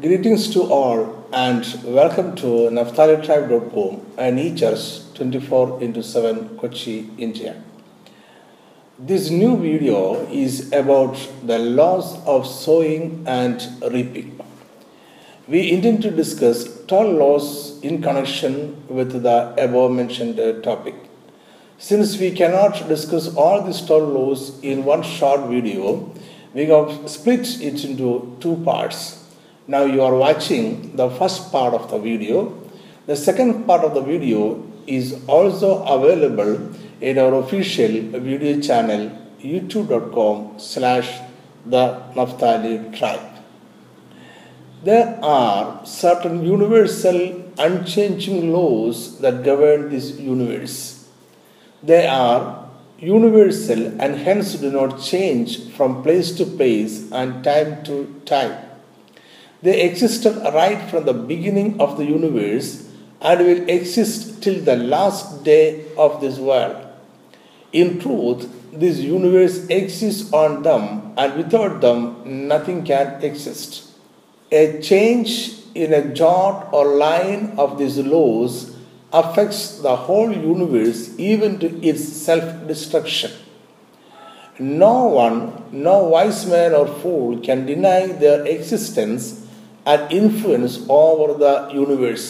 Greetings to all and welcome to NaphtaliTribe.com and eChurch 24 into 7 Kochi, India. This new video is about the laws of sowing and reaping. We intend to discuss 12 laws in connection with the above mentioned topic. Since we cannot discuss all these 12 laws in one short video, we have split it into two parts. Now you are watching the first part of the video. The second part of the video is also available in our official video channel youtube.com slash the Naphtali tribe. There are certain universal unchanging laws that govern this universe. They are universal and hence do not change from place to place and time to time. They existed right from the beginning of the universe and will exist till the last day of this world. In truth, this universe exists on them, and without them, nothing can exist. A change in a jot or line of these laws affects the whole universe, even to its self destruction. No one, no wise man or fool can deny their existence and influence over the universe.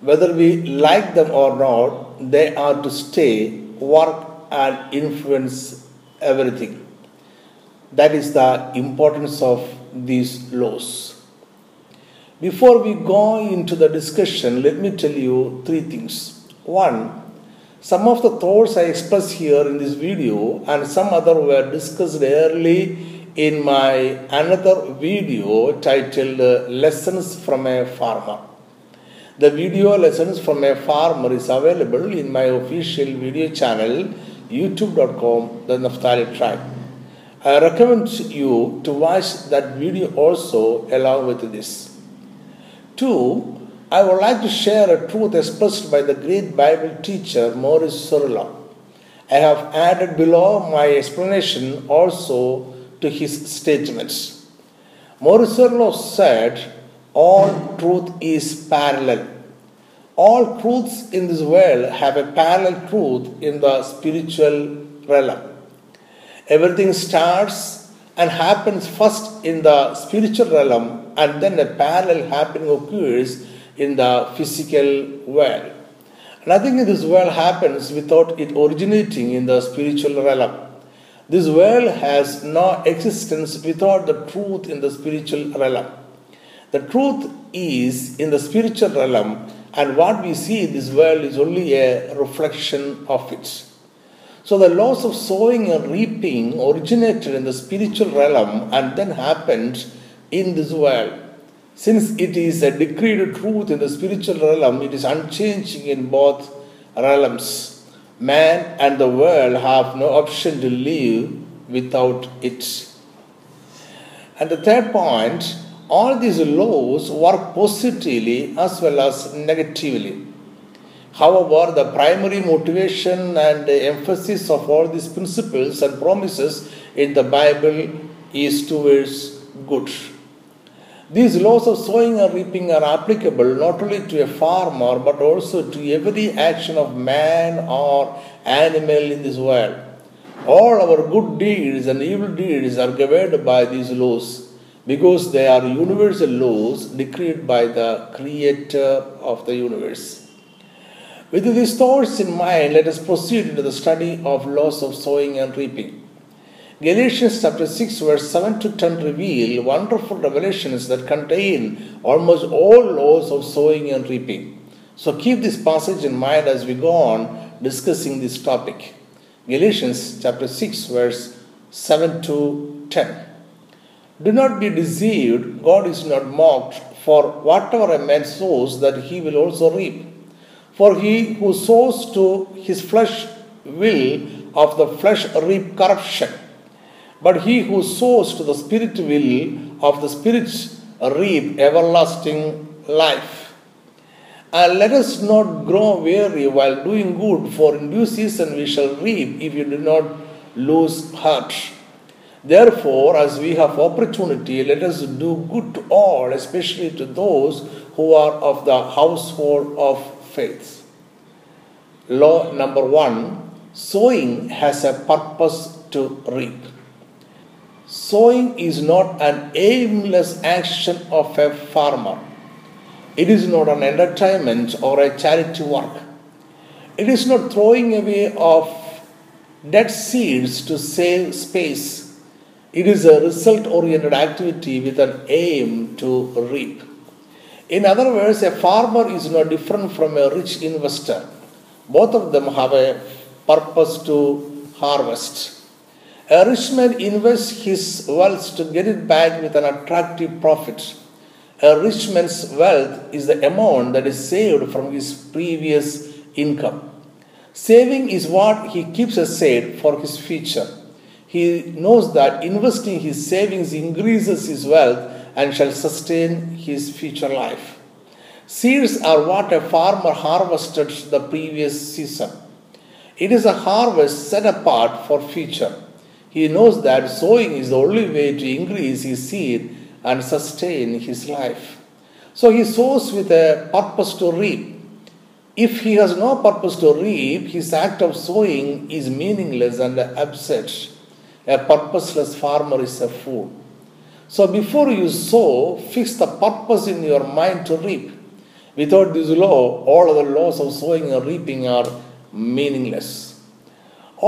Whether we like them or not, they are to stay, work, and influence everything. That is the importance of these laws. Before we go into the discussion, let me tell you three things. One, some of the thoughts I express here in this video and some other were discussed early in my another video titled uh, Lessons from a Farmer. The video Lessons from a Farmer is available in my official video channel youtube.com The Naphtali Tribe. I recommend you to watch that video also along with this. Two, I would like to share a truth expressed by the great Bible teacher Morris Cerullo. I have added below my explanation also to his statements. Morris Cerullo said, All truth is parallel. All truths in this world have a parallel truth in the spiritual realm. Everything starts and happens first in the spiritual realm, and then a parallel happening occurs in the physical world. Nothing in this world happens without it originating in the spiritual realm. This world has no existence without the truth in the spiritual realm. The truth is in the spiritual realm, and what we see in this world is only a reflection of it. So, the laws of sowing and reaping originated in the spiritual realm and then happened in this world. Since it is a decreed truth in the spiritual realm, it is unchanging in both realms man and the world have no option to live without it. And the third point all these laws work positively as well as negatively. However, the primary motivation and emphasis of all these principles and promises in the Bible is towards good. These laws of sowing and reaping are applicable not only to a farmer but also to every action of man or animal in this world. All our good deeds and evil deeds are governed by these laws because they are universal laws decreed by the Creator of the universe. With these thoughts in mind, let us proceed into the study of laws of sowing and reaping. Galatians chapter 6, verse 7 to 10 reveal wonderful revelations that contain almost all laws of sowing and reaping. So keep this passage in mind as we go on discussing this topic. Galatians chapter 6, verse 7 to 10. Do not be deceived, God is not mocked, for whatever a man sows, that he will also reap. For he who sows to his flesh will of the flesh reap corruption but he who sows to the Spirit will of the Spirit reap everlasting life. And let us not grow weary while doing good, for in due season we shall reap if you do not lose heart. Therefore, as we have opportunity, let us do good to all, especially to those who are of the household of faith. Law number one sowing has a purpose to reap. Sowing is not an aimless action of a farmer. It is not an entertainment or a charity work. It is not throwing away of dead seeds to save space. It is a result oriented activity with an aim to reap. In other words, a farmer is not different from a rich investor. Both of them have a purpose to harvest. A rich man invests his wealth to get it back with an attractive profit. A rich man's wealth is the amount that is saved from his previous income. Saving is what he keeps aside for his future. He knows that investing his savings increases his wealth and shall sustain his future life. Seeds are what a farmer harvested the previous season. It is a harvest set apart for future. He knows that sowing is the only way to increase his seed and sustain his life. So he sows with a purpose to reap. If he has no purpose to reap, his act of sowing is meaningless and absurd. A purposeless farmer is a fool. So before you sow, fix the purpose in your mind to reap. Without this law, all other laws of sowing and reaping are meaningless.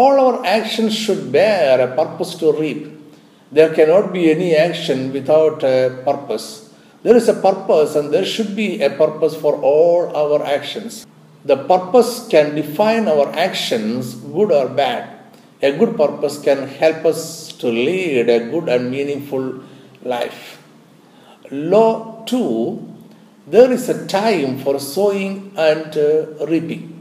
All our actions should bear a purpose to reap. There cannot be any action without a purpose. There is a purpose, and there should be a purpose for all our actions. The purpose can define our actions, good or bad. A good purpose can help us to lead a good and meaningful life. Law 2 there is a time for sowing and uh, reaping.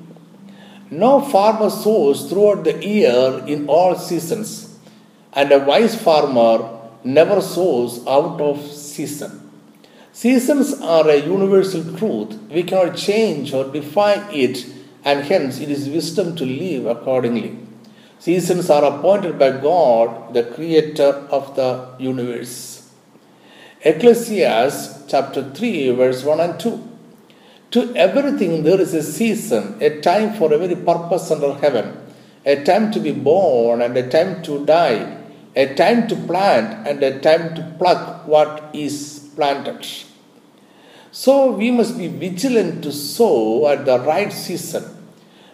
No farmer sows throughout the year in all seasons, and a wise farmer never sows out of season. Seasons are a universal truth. We cannot change or define it, and hence it is wisdom to live accordingly. Seasons are appointed by God, the creator of the universe. Ecclesiastes chapter 3, verse 1 and 2. To everything there is a season, a time for every purpose under heaven, a time to be born and a time to die, a time to plant and a time to pluck what is planted. So we must be vigilant to sow at the right season.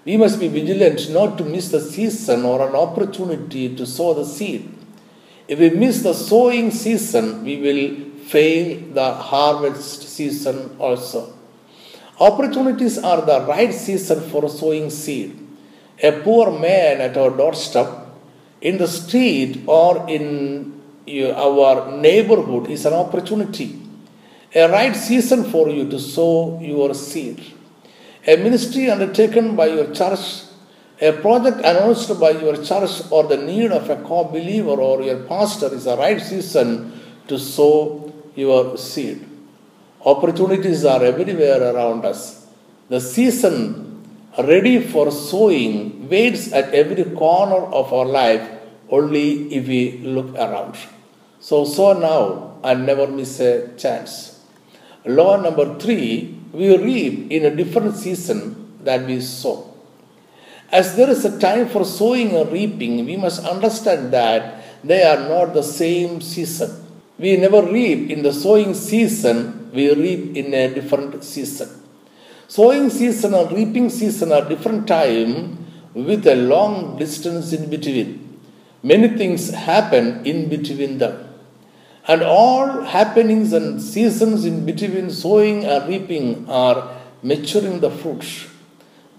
We must be vigilant not to miss the season or an opportunity to sow the seed. If we miss the sowing season, we will fail the harvest season also. Opportunities are the right season for sowing seed. A poor man at our doorstep, in the street, or in our neighborhood is an opportunity. A right season for you to sow your seed. A ministry undertaken by your church, a project announced by your church, or the need of a co believer or your pastor is a right season to sow your seed. Opportunities are everywhere around us. The season ready for sowing waits at every corner of our life only if we look around. So, sow now and never miss a chance. Law number three we reap in a different season that we sow. As there is a time for sowing and reaping, we must understand that they are not the same season. We never reap in the sowing season, we reap in a different season. Sowing season and reaping season are different time with a long distance in between. Many things happen in between them. And all happenings and seasons in between sowing and reaping are maturing the fruits.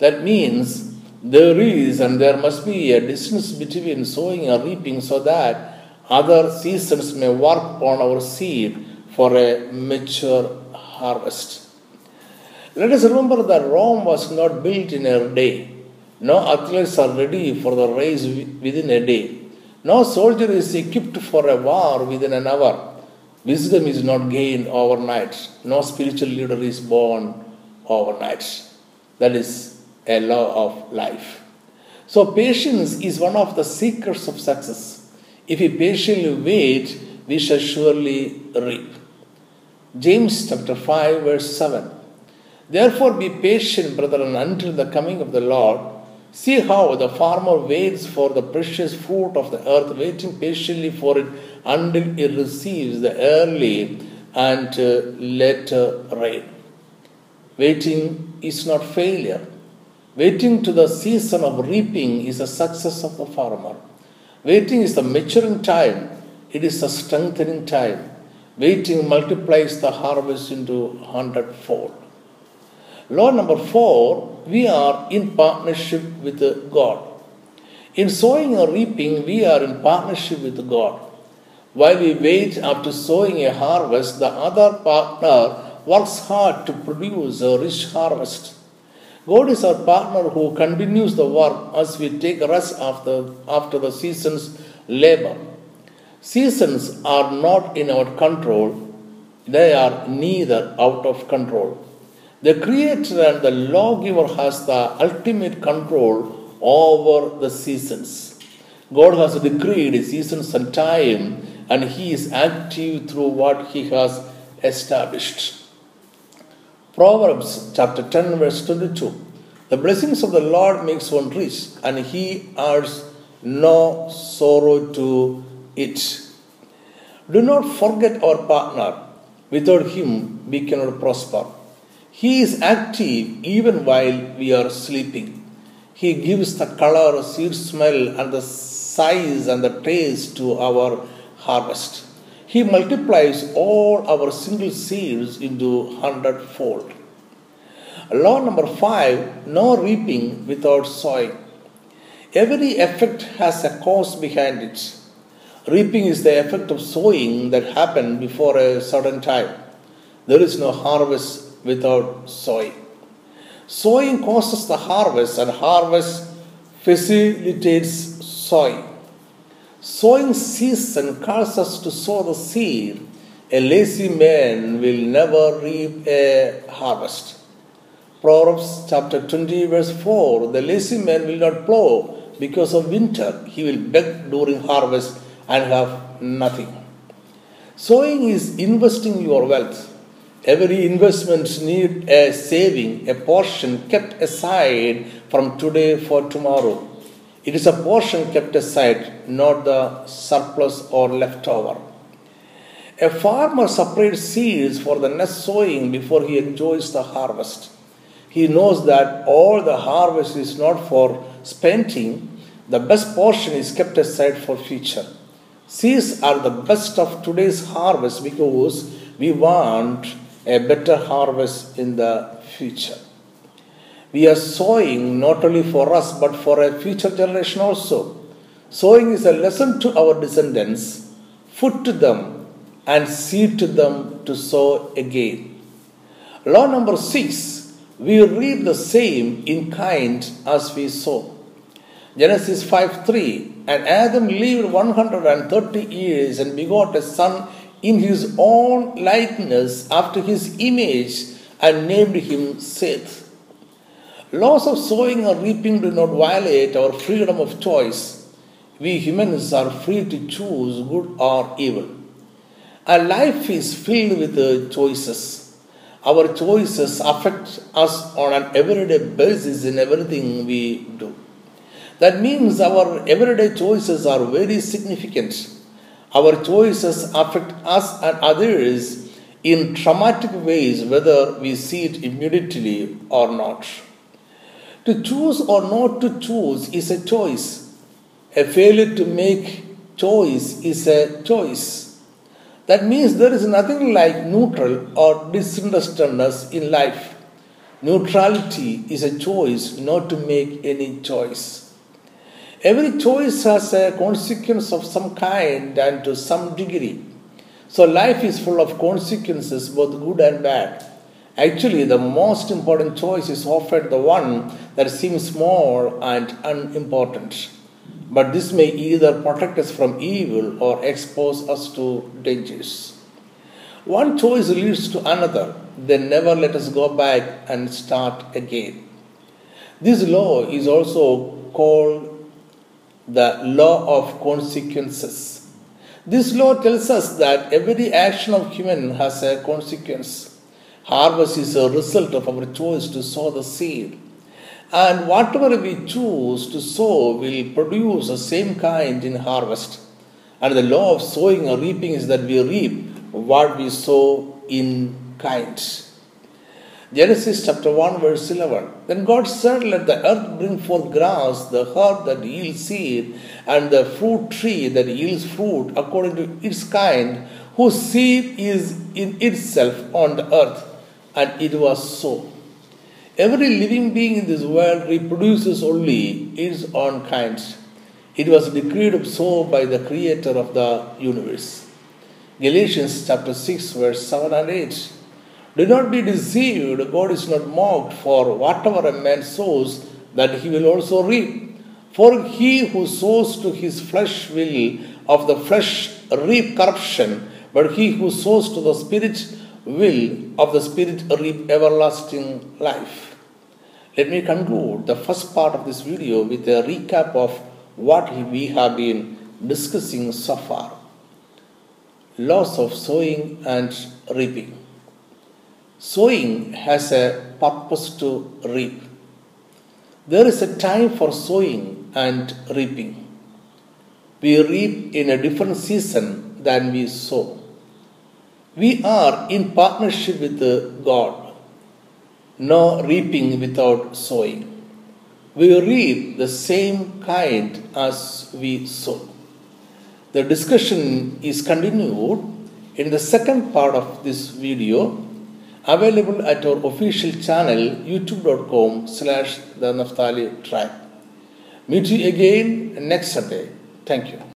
That means there is and there must be a distance between sowing and reaping so that other seasons may work on our seed for a mature harvest. Let us remember that Rome was not built in a day. No athletes are ready for the race within a day. No soldier is equipped for a war within an hour. Wisdom is not gained overnight. No spiritual leader is born overnight. That is a law of life. So, patience is one of the secrets of success. If we patiently wait, we shall surely reap. James chapter 5, verse 7. Therefore, be patient, brethren, until the coming of the Lord. See how the farmer waits for the precious fruit of the earth, waiting patiently for it until it receives the early and uh, later rain. Waiting is not failure. Waiting to the season of reaping is a success of the farmer. Waiting is the maturing time, it is the strengthening time. Waiting multiplies the harvest into hundredfold. Law number four, we are in partnership with God. In sowing or reaping, we are in partnership with God. While we wait after sowing a harvest, the other partner works hard to produce a rich harvest. God is our partner who continues the work as we take rest after, after the season's labor. Seasons are not in our control, they are neither out of control. The Creator and the Lawgiver has the ultimate control over the seasons. God has decreed seasons and time, and He is active through what He has established. Proverbs chapter 10, verse 22. The blessings of the Lord makes one rich, and he adds no sorrow to it. Do not forget our partner. Without him, we cannot prosper. He is active even while we are sleeping. He gives the color, seed smell, and the size and the taste to our harvest. He multiplies all our single seeds into hundredfold. Law number five no reaping without sowing. Every effect has a cause behind it. Reaping is the effect of sowing that happened before a certain time. There is no harvest without sowing. Sowing causes the harvest, and harvest facilitates sowing. Sowing season calls us to sow the seed. A lazy man will never reap a harvest. Proverbs chapter 20, verse 4 The lazy man will not plow because of winter, he will beg during harvest and have nothing. Sowing is investing your wealth. Every investment needs a saving, a portion kept aside from today for tomorrow. It is a portion kept aside, not the surplus or leftover. A farmer separates seeds for the next sowing before he enjoys the harvest. He knows that all the harvest is not for spending, the best portion is kept aside for future. Seeds are the best of today's harvest because we want a better harvest in the future. We are sowing not only for us but for a future generation also. Sowing is a lesson to our descendants, food to them, and seed to them to sow again. Law number six we reap the same in kind as we sow. Genesis 5 3 And Adam lived 130 years and begot a son in his own likeness after his image and named him Seth. Laws of sowing or reaping do not violate our freedom of choice. We humans are free to choose good or evil. Our life is filled with choices. Our choices affect us on an everyday basis in everything we do. That means our everyday choices are very significant. Our choices affect us and others in traumatic ways, whether we see it immediately or not. To choose or not to choose is a choice. A failure to make choice is a choice. That means there is nothing like neutral or disinterestedness in life. Neutrality is a choice not to make any choice. Every choice has a consequence of some kind and to some degree. So life is full of consequences, both good and bad. Actually, the most important choice is often the one that seems small and unimportant but this may either protect us from evil or expose us to dangers. One choice leads to another, then never let us go back and start again. This law is also called the law of consequences. This law tells us that every action of human has a consequence. Harvest is a result of our choice to sow the seed. And whatever we choose to sow will produce the same kind in harvest. And the law of sowing or reaping is that we reap what we sow in kind. Genesis chapter 1, verse 11. Then God said, Let the earth bring forth grass, the herb that yields seed, and the fruit tree that yields fruit according to its kind, whose seed is in itself on the earth. And it was so. Every living being in this world reproduces only its own kinds. It was decreed so by the Creator of the universe. Galatians chapter 6, verse 7 and 8. Do not be deceived, God is not mocked, for whatever a man sows, that he will also reap. For he who sows to his flesh will of the flesh reap corruption, but he who sows to the Spirit will of the Spirit reap everlasting life. Let me conclude the first part of this video with a recap of what we have been discussing so far. Laws of sowing and reaping. Sowing has a purpose to reap. There is a time for sowing and reaping. We reap in a different season than we sow. We are in partnership with God. No reaping without sowing. We reap the same kind as we sow. The discussion is continued in the second part of this video available at our official channel youtube.com slash the Naphtali tribe. Meet you again next Sunday. Thank you.